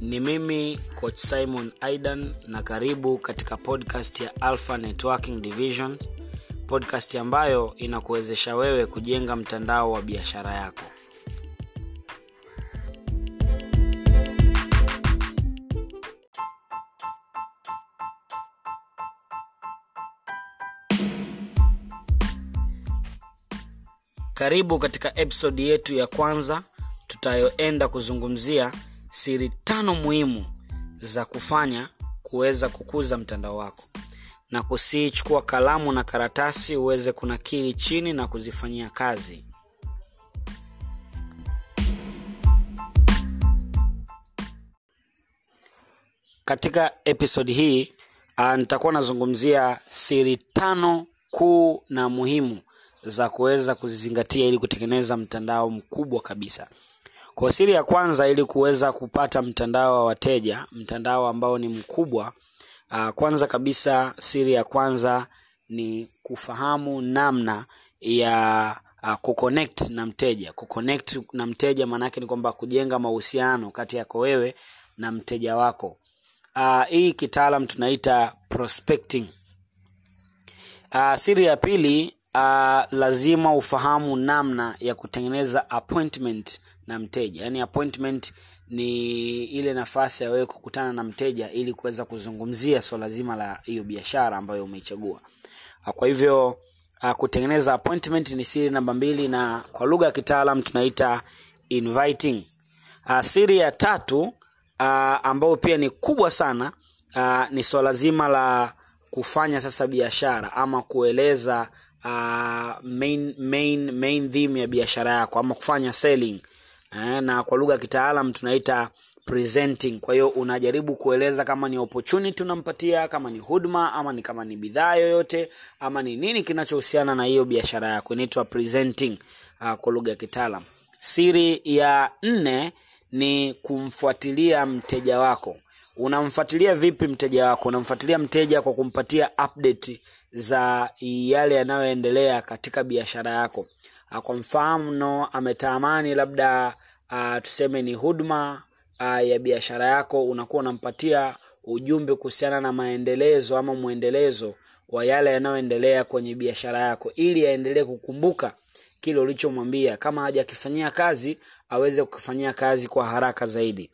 ni mimi coach simon aidan na karibu katika podcast ya alpha networking division podcast ambayo inakuwezesha wewe kujenga mtandao wa biashara yako. Karibu katika episodi yetu ya kwanza tutayoenda kuzungumzia siri tano muhimu za kufanya kuweza kukuza mtandao wako. Na kusiichukua kalamu na karatasi uweze kunakili chini na kuzifanyia kazi. Katika episodi hii uh, nitakuwa nazungumzia siri tano kuu na muhimu za kuweza kuzizingatia ili kutengeneza mtandao mkubwa kabisa kwa siri ya kwanza ili kuweza kupata mtandao wa wateja mtandao ambao ni mkubwa uh, kwanza kabisa siri ya kwanza ni kufahamu namna ya uh, kuconnect na mteja. Kuconnect na mteja maanake ni kwamba kujenga mahusiano kati yako wewe na mteja wako. Uh, hii kitaalam tunaita prospecting. Siri ya pili uh, lazima ufahamu namna ya kutengeneza appointment na mteja. Yaani appointment ni ile nafasi ya wewe kukutana na mteja ili kuweza kuzungumzia swala zima la hiyo biashara ambayo umeichagua. Uh, kwa hivyo uh, kutengeneza appointment ni siri namba mbili na kwa lugha ya kitaalam tunaita inviting. Uh, siri ya tatu uh, ambayo pia ni kubwa sana uh, ni swala zima la kufanya sasa biashara ama kueleza uh, main, main, main theme ya biashara yako ama kufanya selling eh, na kwa lugha ya kitaalam tunaita presenting. Kwa hiyo unajaribu kueleza kama ni opportunity unampatia kama ni huduma ama ni kama ni bidhaa yoyote ama ni nini kinachohusiana na hiyo biashara yako. Inaitwa presenting uh, kwa lugha ya kitaalam siri ya nne ni kumfuatilia mteja wako unamfuatilia vipi mteja wako? Unamfuatilia mteja kwa kumpatia update za yale yanayoendelea katika biashara yako? Kwa mfano ametamani labda uh, tuseme ni huduma uh, ya biashara yako unakuwa unampatia ujumbe kuhusiana na maendelezo ama mwendelezo wa yale yanayoendelea kwenye biashara yako ili aendelee kukumbuka kile ulichomwambia. Kama hajakifanyia kazi aweze kukifanyia kazi kwa haraka zaidi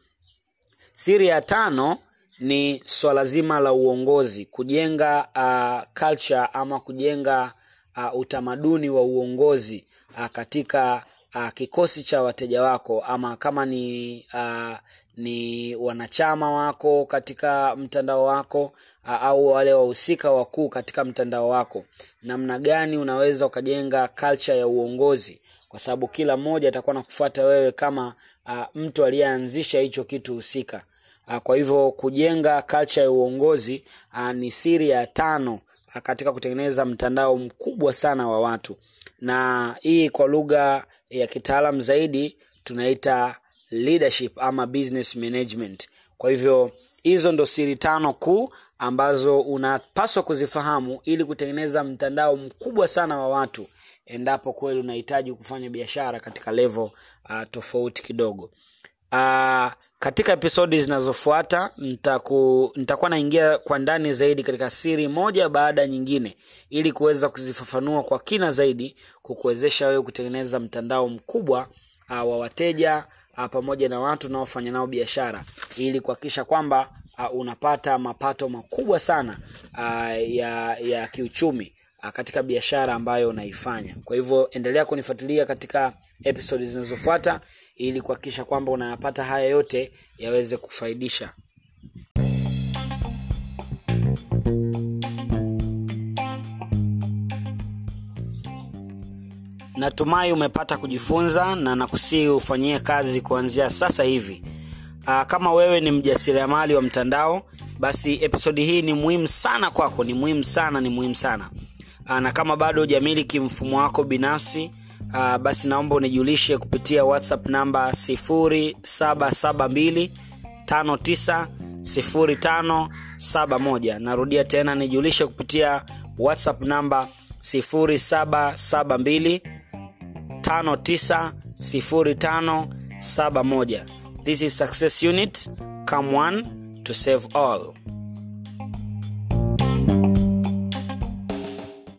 siri ya tano ni swala zima la uongozi kujenga uh, culture ama kujenga uh, utamaduni wa uongozi uh, katika uh, kikosi cha wateja wako ama kama ni uh, ni wanachama wako katika mtandao wako uh, au wale wahusika wakuu katika mtandao wako. Namna gani unaweza ukajenga culture ya uongozi kwa sababu kila mmoja atakuwa nakufuata wewe kama uh, mtu aliyeanzisha hicho kitu husika. Uh, kwa hivyo kujenga culture ya uongozi uh, ni siri ya tano uh, katika kutengeneza mtandao mkubwa sana wa watu. Na hii kwa lugha ya kitaalam zaidi tunaita leadership ama business management. Kwa hivyo hizo ndo siri tano kuu ambazo unapaswa kuzifahamu ili kutengeneza mtandao mkubwa sana wa watu endapo kweli unahitaji kufanya biashara katika level uh, tofauti kidogo. Uh, katika episodi zinazofuata nitaku, nitakuwa naingia kwa ndani zaidi katika siri moja baada nyingine ili kuweza kuzifafanua kwa kina zaidi kukuwezesha wewe kutengeneza mtandao mkubwa uh, wa wateja uh, pamoja na watu unaofanya nao biashara ili kuhakikisha kwamba uh, unapata mapato makubwa sana uh, ya, ya kiuchumi katika biashara ambayo unaifanya. Kwa hivyo endelea kunifuatilia katika episodi zinazofuata ili kuhakikisha kwamba unayapata haya yote yaweze kufaidisha. Natumai umepata kujifunza na nakusii ufanyie kazi kuanzia sasa hivi. Aa, kama wewe ni mjasiriamali wa mtandao basi episodi hii ni muhimu sana kwako ni muhimu sana ni muhimu sana na kama bado hujamiliki mfumo wako binafsi uh, basi naomba unijulishe kupitia whatsapp namba 0772 590571 narudia tena nijulishe kupitia whatsapp namba 0772 590571 this is success unit. Come one to save all